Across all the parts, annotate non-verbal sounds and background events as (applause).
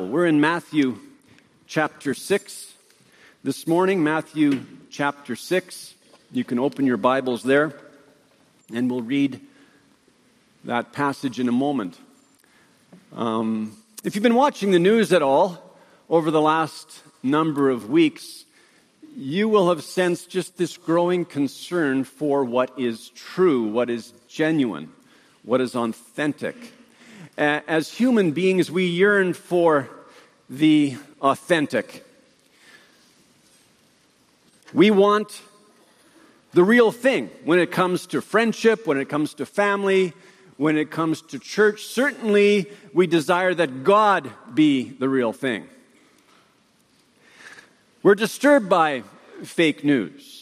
We're in Matthew chapter 6 this morning, Matthew chapter 6. You can open your Bibles there, and we'll read that passage in a moment. Um, if you've been watching the news at all over the last number of weeks, you will have sensed just this growing concern for what is true, what is genuine, what is authentic Uh, as human beings, we yearn for the authentic. We want the real thing when it comes to friendship, when it comes to family, when it comes to church. Certainly, we desire that God be the real thing. We're disturbed by fake news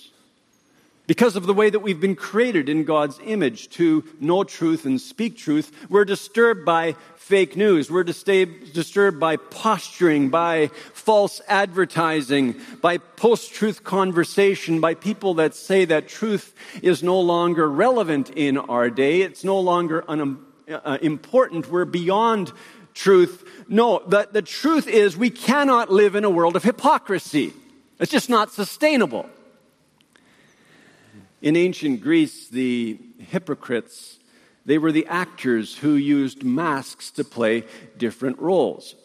because of the way that we've been created in God's image to know truth and speak truth, we're disturbed by fake news. We're disturbed by posturing, by false advertising, by post truth conversation, by people that say that truth is no longer relevant in our day. It's no longer un- uh, important. We're beyond truth. No, the, the truth is we cannot live in a world of hypocrisy. It's just not sustainable. In ancient Greece, the hypocrites, they were the actors who used masks to play different roles.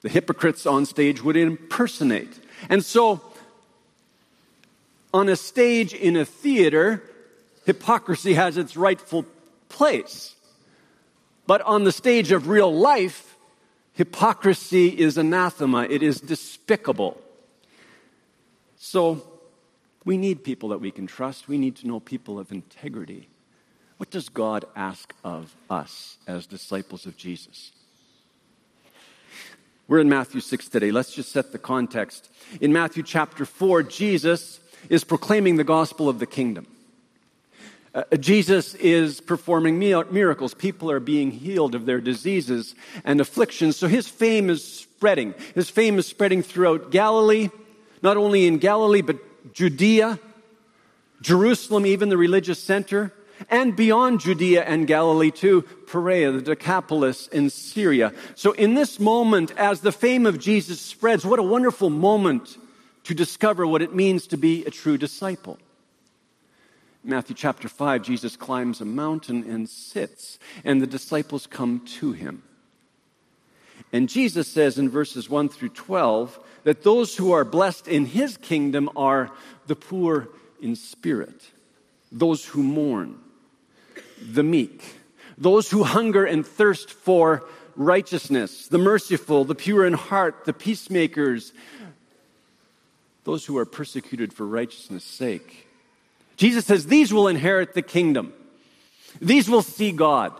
The hypocrites on stage would impersonate. And so, on a stage in a theater, hypocrisy has its rightful place. But on the stage of real life, hypocrisy is anathema, it is despicable. So, we need people that we can trust. We need to know people of integrity. What does God ask of us as disciples of Jesus? We're in Matthew 6 today. Let's just set the context. In Matthew chapter 4, Jesus is proclaiming the gospel of the kingdom. Uh, Jesus is performing miracles. People are being healed of their diseases and afflictions. So his fame is spreading. His fame is spreading throughout Galilee, not only in Galilee, but Judea, Jerusalem, even the religious center, and beyond Judea and Galilee too, Perea, the Decapolis in Syria. So in this moment, as the fame of Jesus spreads, what a wonderful moment to discover what it means to be a true disciple. Matthew chapter 5, Jesus climbs a mountain and sits, and the disciples come to him. And Jesus says in verses 1 through 12 that those who are blessed in his kingdom are the poor in spirit, those who mourn, the meek, those who hunger and thirst for righteousness, the merciful, the pure in heart, the peacemakers, those who are persecuted for righteousness' sake. Jesus says, These will inherit the kingdom. These will see God.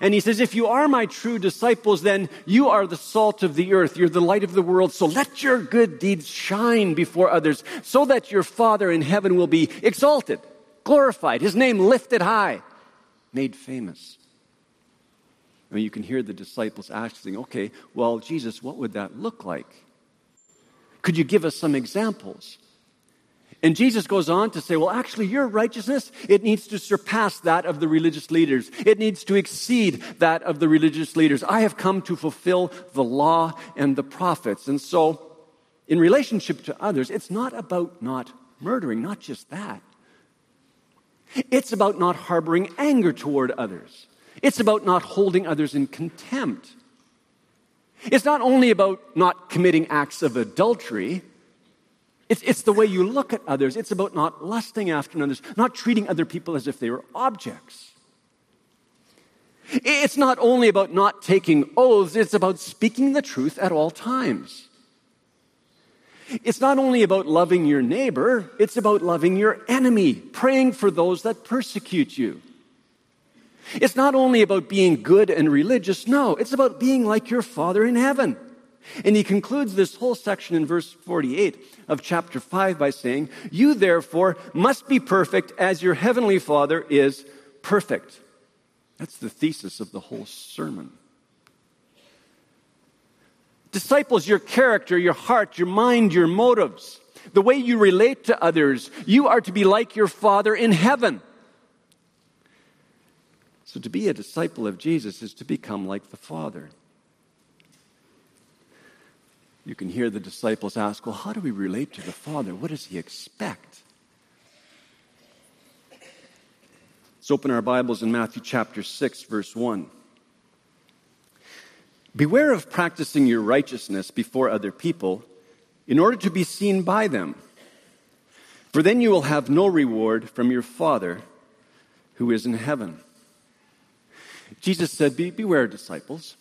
And he says, If you are my true disciples, then you are the salt of the earth. You're the light of the world. So let your good deeds shine before others so that your Father in heaven will be exalted, glorified, his name lifted high, made famous. I mean, you can hear the disciples asking, okay, well, Jesus, what would that look like? Could you give us some examples? And Jesus goes on to say, well, actually, your righteousness, it needs to surpass that of the religious leaders. It needs to exceed that of the religious leaders. I have come to fulfill the law and the prophets. And so, in relationship to others, it's not about not murdering, not just that. It's about not harboring anger toward others. It's about not holding others in contempt. It's not only about not committing acts of adultery, it's, it's the way you look at others. It's about not lusting after others, not treating other people as if they were objects. It's not only about not taking oaths, it's about speaking the truth at all times. It's not only about loving your neighbor, it's about loving your enemy, praying for those that persecute you. It's not only about being good and religious, no, it's about being like your Father in heaven. And he concludes this whole section in verse 48 of chapter 5 by saying, You therefore must be perfect as your heavenly Father is perfect. That's the thesis of the whole sermon. Disciples, your character, your heart, your mind, your motives, the way you relate to others, you are to be like your Father in heaven. So to be a disciple of Jesus is to become like the Father. You can hear the disciples ask, Well, how do we relate to the Father? What does he expect? Let's open our Bibles in Matthew chapter 6, verse 1. Beware of practicing your righteousness before other people in order to be seen by them. For then you will have no reward from your Father who is in heaven. Jesus said, Be, Beware, disciples,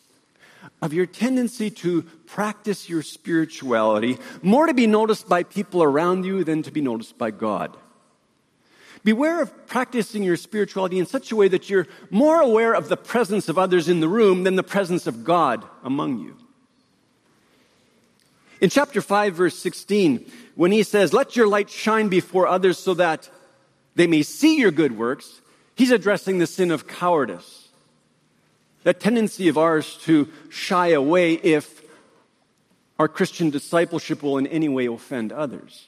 of your tendency to practice your spirituality more to be noticed by people around you than to be noticed by God. Beware of practicing your spirituality in such a way that you're more aware of the presence of others in the room than the presence of God among you. In chapter 5, verse 16, when he says, Let your light shine before others so that they may see your good works, he's addressing the sin of cowardice. That tendency of ours to shy away if our Christian discipleship will in any way offend others.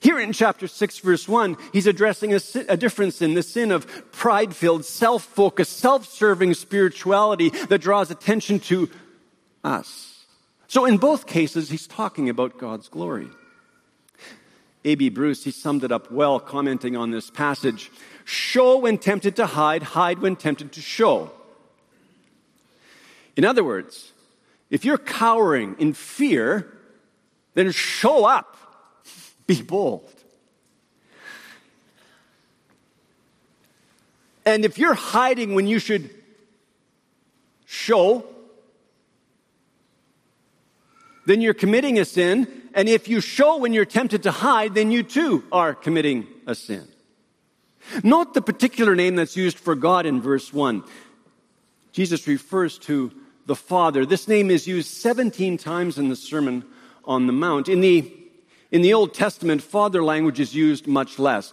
Here in chapter 6, verse 1, he's addressing a, a difference in the sin of pride filled, self focused, self serving spirituality that draws attention to us. So in both cases, he's talking about God's glory. A.B. Bruce, he summed it up well, commenting on this passage. Show when tempted to hide, hide when tempted to show. In other words, if you're cowering in fear, then show up. (laughs) Be bold. And if you're hiding when you should show, then you're committing a sin. And if you show when you're tempted to hide, then you too are committing a sin. Note the particular name that's used for God in verse 1. Jesus refers to the Father. This name is used 17 times in the Sermon on the Mount. In the, in the Old Testament, Father language is used much less.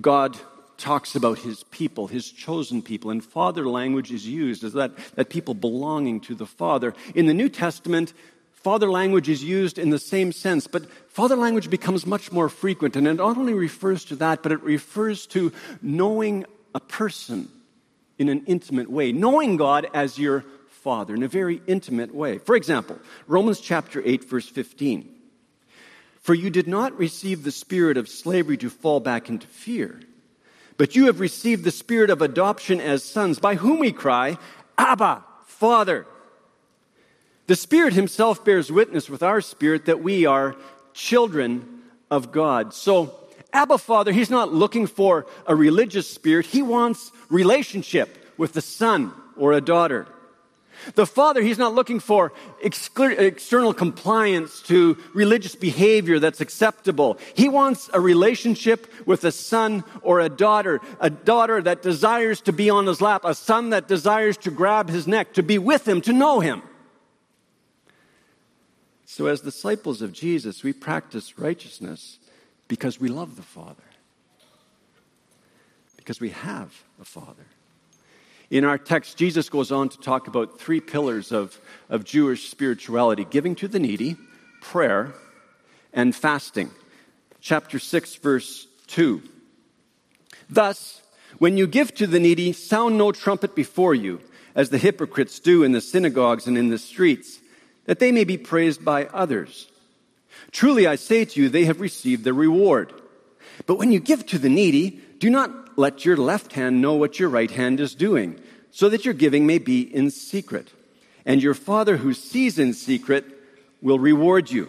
God talks about his people, his chosen people, and father language is used as that, that people belonging to the Father. In the New Testament, father language is used in the same sense, but father language becomes much more frequent, and it not only refers to that, but it refers to knowing a person in an intimate way, knowing God as your father in a very intimate way. For example, Romans chapter 8, verse 15. For you did not receive the spirit of slavery to fall back into fear but you have received the spirit of adoption as sons, by whom we cry, Abba, Father. The Spirit Himself bears witness with our spirit that we are children of God. So, Abba, Father, He's not looking for a religious spirit, He wants relationship with the son or a daughter. The father, he's not looking for external compliance to religious behavior that's acceptable. He wants a relationship with a son or a daughter, a daughter that desires to be on his lap, a son that desires to grab his neck, to be with him, to know him. So, as disciples of Jesus, we practice righteousness because we love the Father, because we have a Father. In our text, Jesus goes on to talk about three pillars of, of Jewish spirituality giving to the needy, prayer, and fasting. Chapter 6, verse 2. Thus, when you give to the needy, sound no trumpet before you, as the hypocrites do in the synagogues and in the streets, that they may be praised by others. Truly, I say to you, they have received their reward. But when you give to the needy, do not let your left hand know what your right hand is doing, so that your giving may be in secret. And your Father who sees in secret will reward you.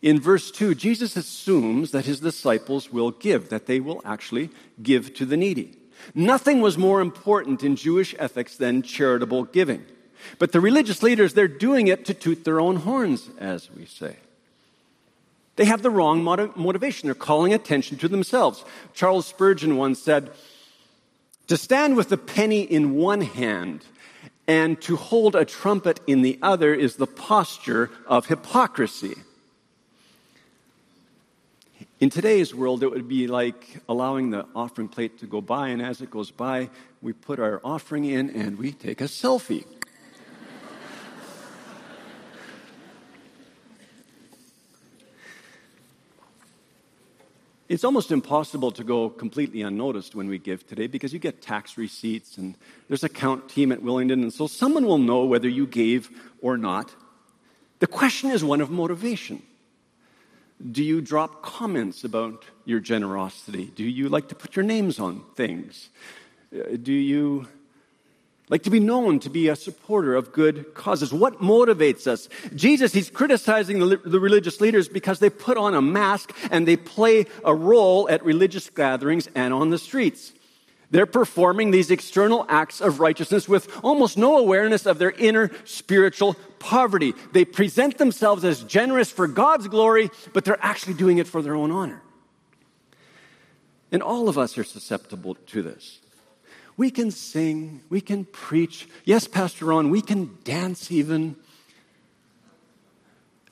In verse 2, Jesus assumes that his disciples will give, that they will actually give to the needy. Nothing was more important in Jewish ethics than charitable giving. But the religious leaders, they're doing it to toot their own horns, as we say. They have the wrong motivation. They're calling attention to themselves. Charles Spurgeon once said, To stand with a penny in one hand and to hold a trumpet in the other is the posture of hypocrisy. In today's world, it would be like allowing the offering plate to go by, and as it goes by, we put our offering in and we take a selfie. It's almost impossible to go completely unnoticed when we give today because you get tax receipts and there's a count team at Willingdon, and so someone will know whether you gave or not. The question is one of motivation. Do you drop comments about your generosity? Do you like to put your names on things? Uh, do you like to be known to be a supporter of good causes. What motivates us? Jesus, he's criticizing the, the, religious leaders because they put on a mask and they play a role at religious gatherings and on the streets. They're performing these external acts of righteousness with almost no awareness of their inner spiritual poverty. They present themselves as generous for God's glory, but they're actually doing it for their own honor. And all of us are susceptible to this. We can sing, we can preach. Yes, Pastor Ron, we can dance even.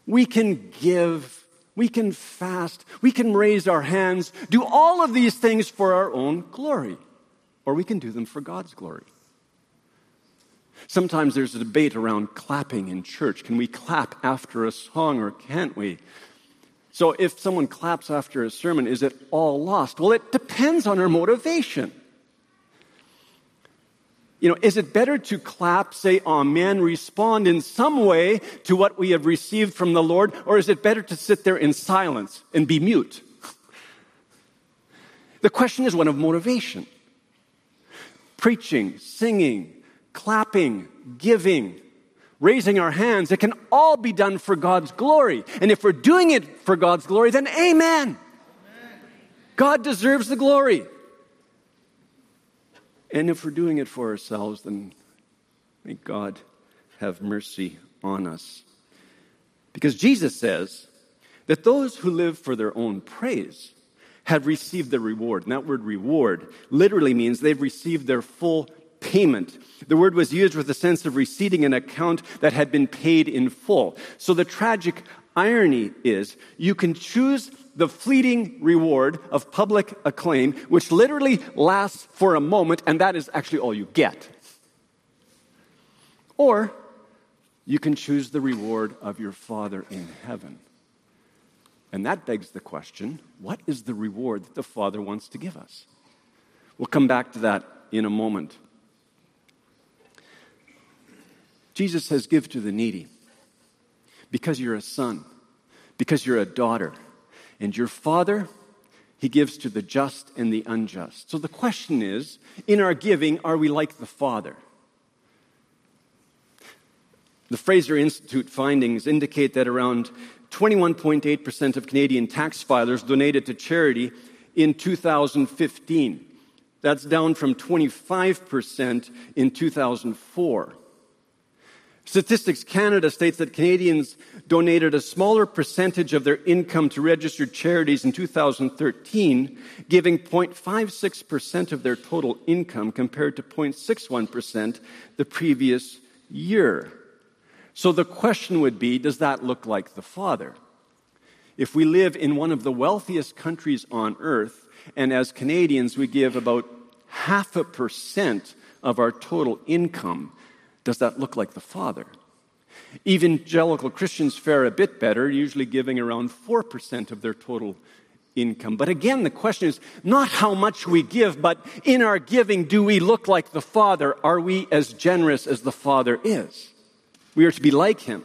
We can give, we can fast, we can raise our hands, do all of these things for our own glory, or we can do them for God's glory. Sometimes there's a debate around clapping in church. Can we clap after a song or can't we? So if someone claps after a sermon, is it all lost? Well, it depends on our motivation. You know, is it better to clap, say amen, respond in some way to what we have received from the Lord, or is it better to sit there in silence and be mute? The question is one of motivation. Preaching, singing, clapping, giving, raising our hands, it can all be done for God's glory. And if we're doing it for God's glory, then amen. amen. God deserves the glory. And if we're doing it for ourselves, then may God have mercy on us. Because Jesus says that those who live for their own praise have received the reward. And that word reward literally means they've received their full payment. The word was used with the sense of receiving an account that had been paid in full. So the tragic irony is you can choose the fleeting reward of public acclaim, which literally lasts for a moment, and that is actually all you get. Or you can choose the reward of your Father in heaven. And that begs the question what is the reward that the Father wants to give us? We'll come back to that in a moment. Jesus says, Give to the needy because you're a son, because you're a daughter and your Father, He gives to the just and the unjust. So the question is in our giving, are we like the Father? The Fraser Institute findings indicate that around 21.8% of Canadian tax filers donated to charity in 2015. That's down from 25% in 2004. Statistics Canada states that Canadians donated a smaller percentage of their income to registered charities in 2013, giving 0.56% of their total income compared to 0.61% the previous year. So the question would be does that look like the Father? If we live in one of the wealthiest countries on earth, and as Canadians we give about half a percent of our total income, does that look like the Father? Evangelical Christians fare a bit better, usually giving around 4% of their total income. But again, the question is not how much we give, but in our giving, do we look like the Father? Are we as generous as the Father is? We are to be like Him.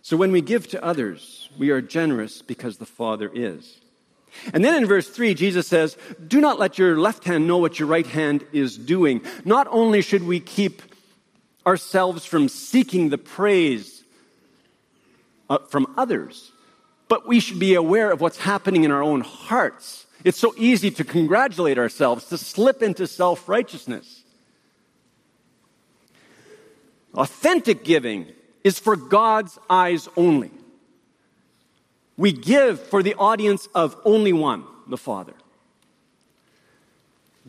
So when we give to others, we are generous because the Father is. And then in verse 3, Jesus says, Do not let your left hand know what your right hand is doing. Not only should we keep ourselves from seeking the praise uh, from others, but we should be aware of what's happening in our own hearts. It's so easy to congratulate ourselves, to slip into self righteousness. Authentic giving is for God's eyes only. We give for the audience of only one, the Father.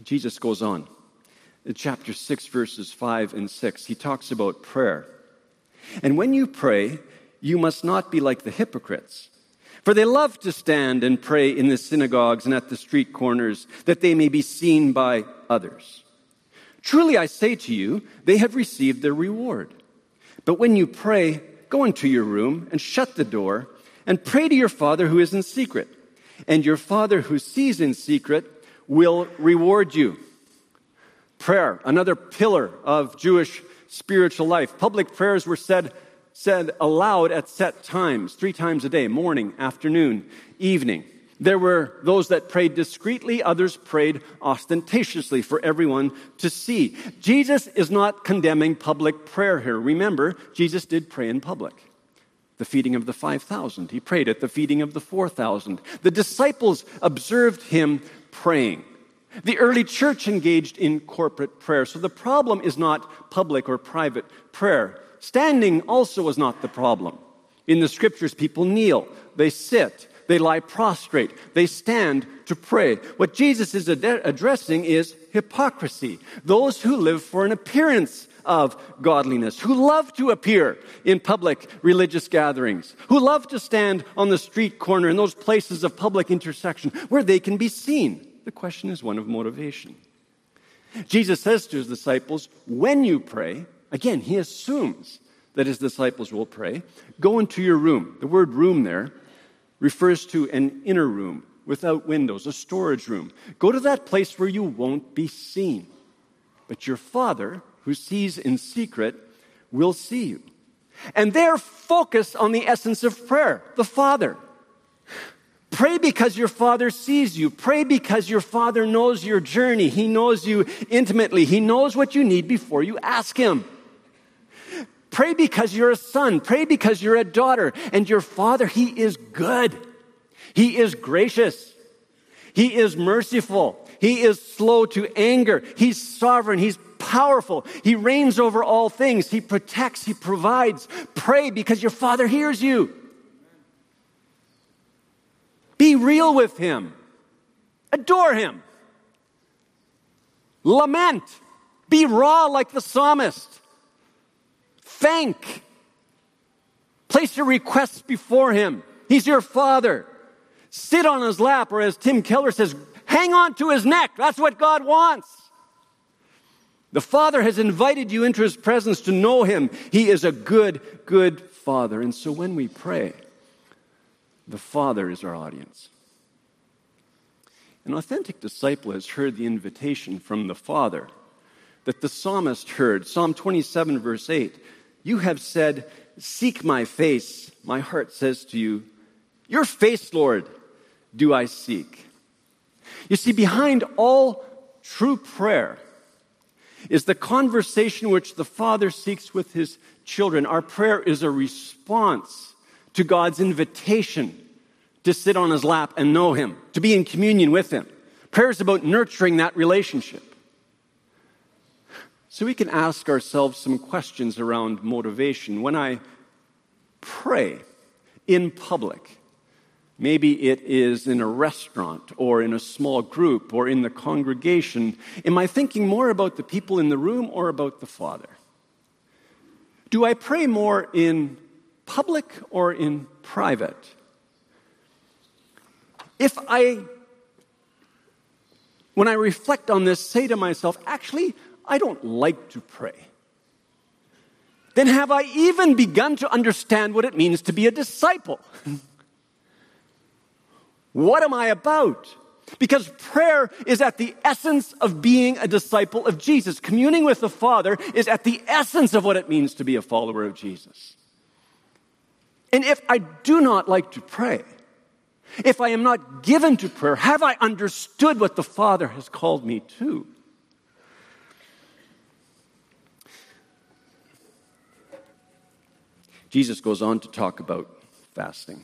Jesus goes on. In chapter 6, verses 5 and 6, he talks about prayer. And when you pray, you must not be like the hypocrites. For they love to stand and pray in the synagogues and at the street corners, that they may be seen by others. Truly I say to you, they have received their reward. But when you pray, go into your room and shut the door and pray to your Father who is in secret. and your Father who sees in secret will reward you. Prayer, another pillar of Jewish spiritual life. Public prayers were said, said aloud at set times, three times a day morning, afternoon, evening. There were those that prayed discreetly, others prayed ostentatiously for everyone to see. Jesus is not condemning public prayer here. Remember, Jesus did pray in public. The feeding of the 5,000. He prayed at the feeding of the 4,000. The disciples observed him praying. The early church engaged in corporate prayer. So the problem is not public or private prayer. Standing also was not the problem. In the scriptures, people kneel, they sit, they lie prostrate, they stand to pray. What Jesus is ad- addressing is hypocrisy. Those who live for an appearance of godliness, who love to appear in public religious gatherings, who love to stand on the street corner in those places of public intersection where they can be seen. The question is one of motivation. Jesus says to his disciples, when you pray, again, he assumes that his disciples will pray, go into your room. The word room there refers to an inner room without windows, a storage room. Go to that place where you won't be seen. But your Father, who sees in secret, will see you. And there, focus on the essence of prayer the Father. Pray because your Father sees you. Pray because your Father knows your journey. He knows you intimately. He knows what you need before you ask Him. Pray because you're a son. Pray because you're a daughter. And your father, he is good. He is gracious. He is merciful. He is slow to anger. He's sovereign. He's powerful. He reigns over all things. He protects. He provides. Pray because your father hears you. Be real with him. Adore him. Lament. Be raw like the psalmist. Thank. Place your requests before Him. He's your Father. Sit on His lap, or as Tim Keller says, hang on to His neck. That's what God wants. The Father has invited you into His presence to know Him. He is a good, good Father. And so when we pray, the Father is our audience. An authentic disciple has heard the invitation from the Father that the psalmist heard. Psalm 27, verse 8 you have said, Seek my face. My heart says to you, Your face, Lord, do I seek. You see, behind all true prayer is the conversation which the Father seeks with his children. Our prayer is a response to God's invitation to sit on his lap and know him, to be in communion with him. Prayer is about nurturing that relationship. So we can ask ourselves some questions around motivation. When I pray in public, maybe it is in a restaurant or in a small group or in the congregation, am I thinking more about the people in the room or about the Father? Do I pray more in public or in private? If I, when I reflect on this, say to myself, actually, I don't like to pray. Then have I even begun to understand what it means to be a disciple? (laughs) what am I about? Because prayer is at the essence of being a disciple of Jesus. Communing with the Father is at the essence of what it means to be a follower of Jesus. And if I do not like to pray, if I am not given to prayer, have I understood what the Father has called me to? Jesus goes on to talk about fasting.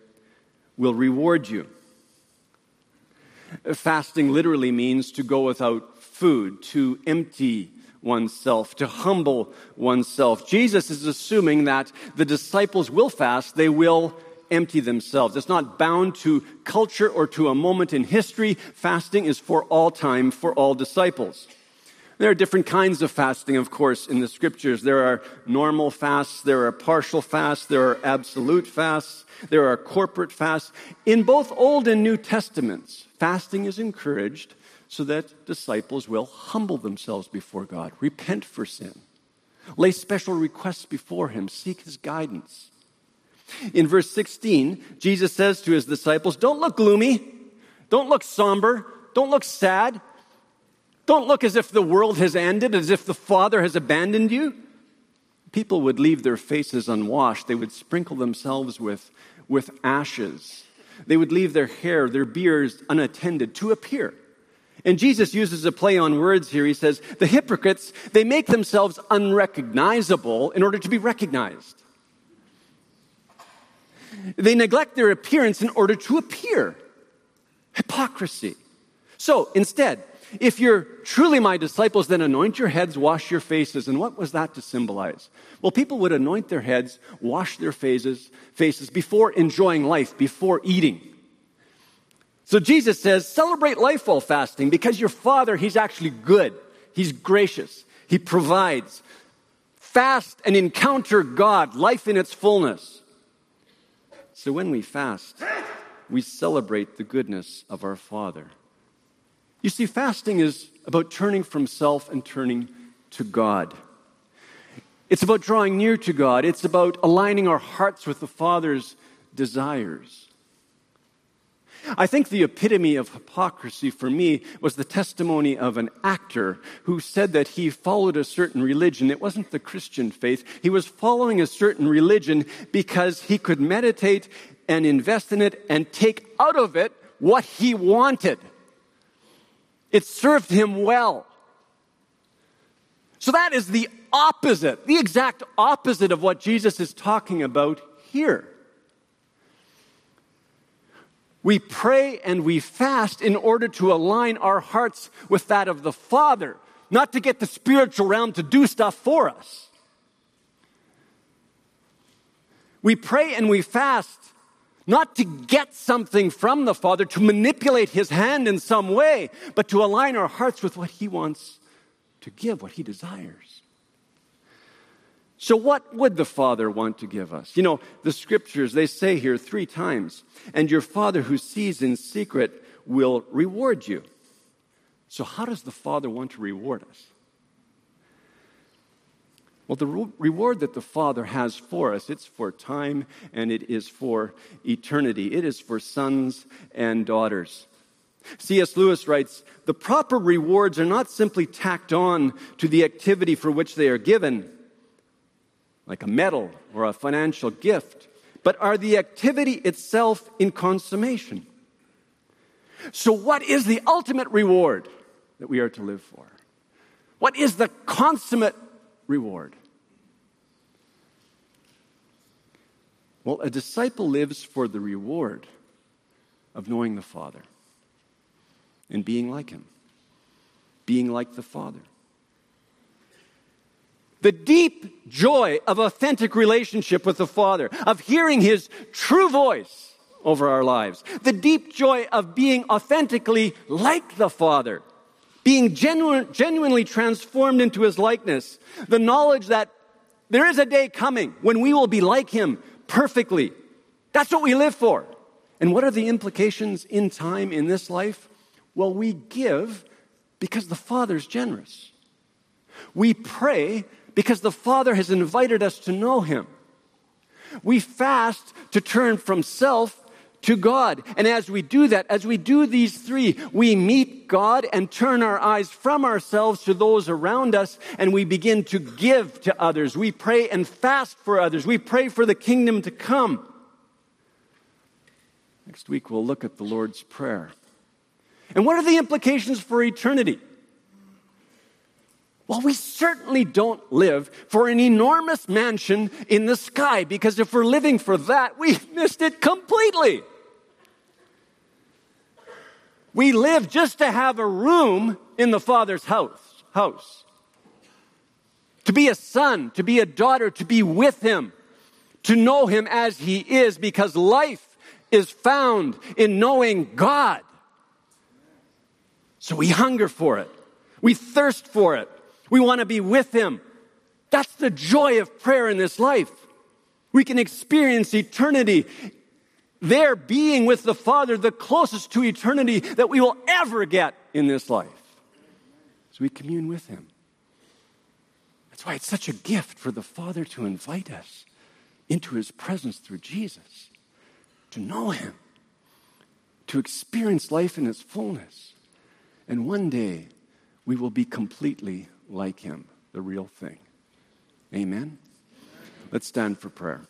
will reward you. Fasting literally means to go without food, to empty oneself, to humble oneself. Jesus is assuming that the disciples will fast, they will empty themselves. It's not bound to culture or to a moment in history. Fasting is for all time, for all disciples. There are different kinds of fasting, of course, in the scriptures. There are normal fasts, there are partial fasts, there are absolute fasts, there are corporate fasts. In both Old and New Testaments, fasting is encouraged so that disciples will humble themselves before God, repent for sin, lay special requests before Him, seek His guidance. In verse 16, Jesus says to His disciples, Don't look gloomy, don't look somber, don't look sad, don't look as if the world has ended, as if the Father has abandoned you. People would leave their faces unwashed, they would sprinkle themselves with, with ashes. They would leave their hair, their beards unattended to appear and Jesus uses a play on words here. He says, The hypocrites, they make themselves unrecognizable in order to be recognized. They neglect their appearance in order to appear. Hypocrisy. So instead, if you're truly my disciples, then anoint your heads, wash your faces. And what was that to symbolize? Well, people would anoint their heads, wash their faces, faces before enjoying life, before eating. So Jesus says, celebrate life while fasting because your Father, He's actually good. He's gracious. He provides. Fast and encounter God, life in its fullness. So when we fast, we celebrate the goodness of our Father. You see, fasting is about turning from self and turning to God. It's about drawing near to God. It's about aligning our hearts with the Father's desires. I think the epitome of hypocrisy for me was the testimony of an actor who said that he followed a certain religion. It wasn't the Christian faith. He was following a certain religion because he could meditate and invest in it and take out of it what he wanted. It served him well. So that is the opposite, the exact opposite of what Jesus is talking about here. We pray and we fast in order to align our hearts with that of the Father, not to get the spiritual realm to do stuff for us. We pray and we fast not to get something from the Father, to manipulate His hand in some way, but to align our hearts with what He wants to give, what He desires. So, what would the Father want to give us? You know, the scriptures, they say here three times, and your Father who sees in secret will reward you. So, how does the Father want to reward us? Well, the re- reward that the Father has for us, it's for time and it is for eternity. It is for sons and daughters. C.S. Lewis writes The proper rewards are not simply tacked on to the activity for which they are given like a medal or a financial gift, but are the activity itself in consummation. So, what is the ultimate reward that we are to live for? What is the consummate reward? Well, a disciple lives for the reward of knowing the Father and being like Him, being like the Father. The deep joy of authentic relationship with the Father, of hearing His true voice over our lives. The deep joy of being authentically like the Father, being genu- genuinely transformed into His likeness. The knowledge that there is a day coming when we will be like Him perfectly. That's what we live for. And what are the implications in time in this life? Well, we give because the Father's generous. We pray because the Father has invited us to know Him. We fast to turn from self to God. And as we do that, as we do these three, we meet God and turn our eyes from ourselves to those around us and we begin to give to others. We pray and fast for others. We pray for the kingdom to come. Next week, we'll look at the Lord's Prayer. And what are the implications for eternity? Well, we certainly don't live for an enormous mansion in the sky because if we're living for that, we've missed it completely. We live just to have a room in the Father's house, house. To be a son, to be a daughter, to be with Him, to know him as he is because life is found in knowing God. So we hunger for it. We thirst for it. We want to be with him. That's the joy of prayer in this life. We can experience eternity there being with the Father, the closest to eternity that we will ever get in this life. So we commune with him. That's why it's such a gift for the Father to invite us into his presence through Jesus, to know him, to experience life in its fullness. And one day, we will be completely like him, the real thing. Amen? Let's stand for prayer.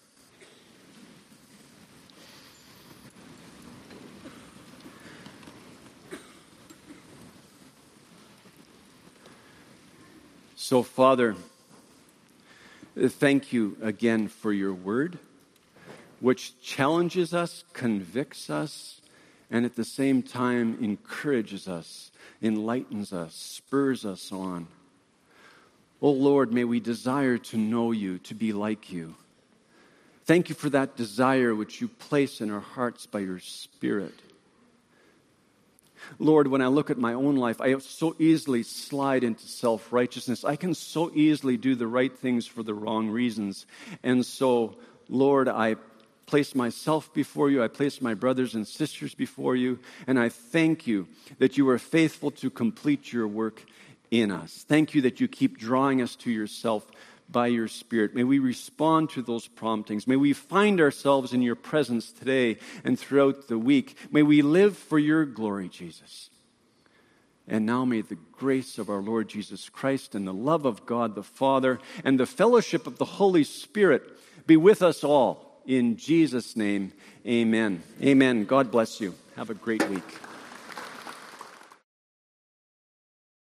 So, Father, uh, thank you again for your word, which challenges us, convicts us, and at the same time encourages us, enlightens us, spurs us on. Oh Lord, may we desire to know you, to be like you. Thank you for that desire which you place in our hearts by your Spirit. Lord, when I look at my own life, I so easily slide into self righteousness. I can so easily do the right things for the wrong reasons. And so, Lord, I place myself before you. I place my brothers and sisters before you. And I thank you that you are faithful to complete your work in us. Thank you that you keep drawing us to yourself by your Spirit. May we respond to those promptings. May we find ourselves in your presence today and throughout the week. May we live for your glory, Jesus. And now may the grace of our Lord Jesus Christ and the love of God the Father and the fellowship of the Holy Spirit be with us all. In Jesus' name, amen. Amen. God bless you. Have a great week.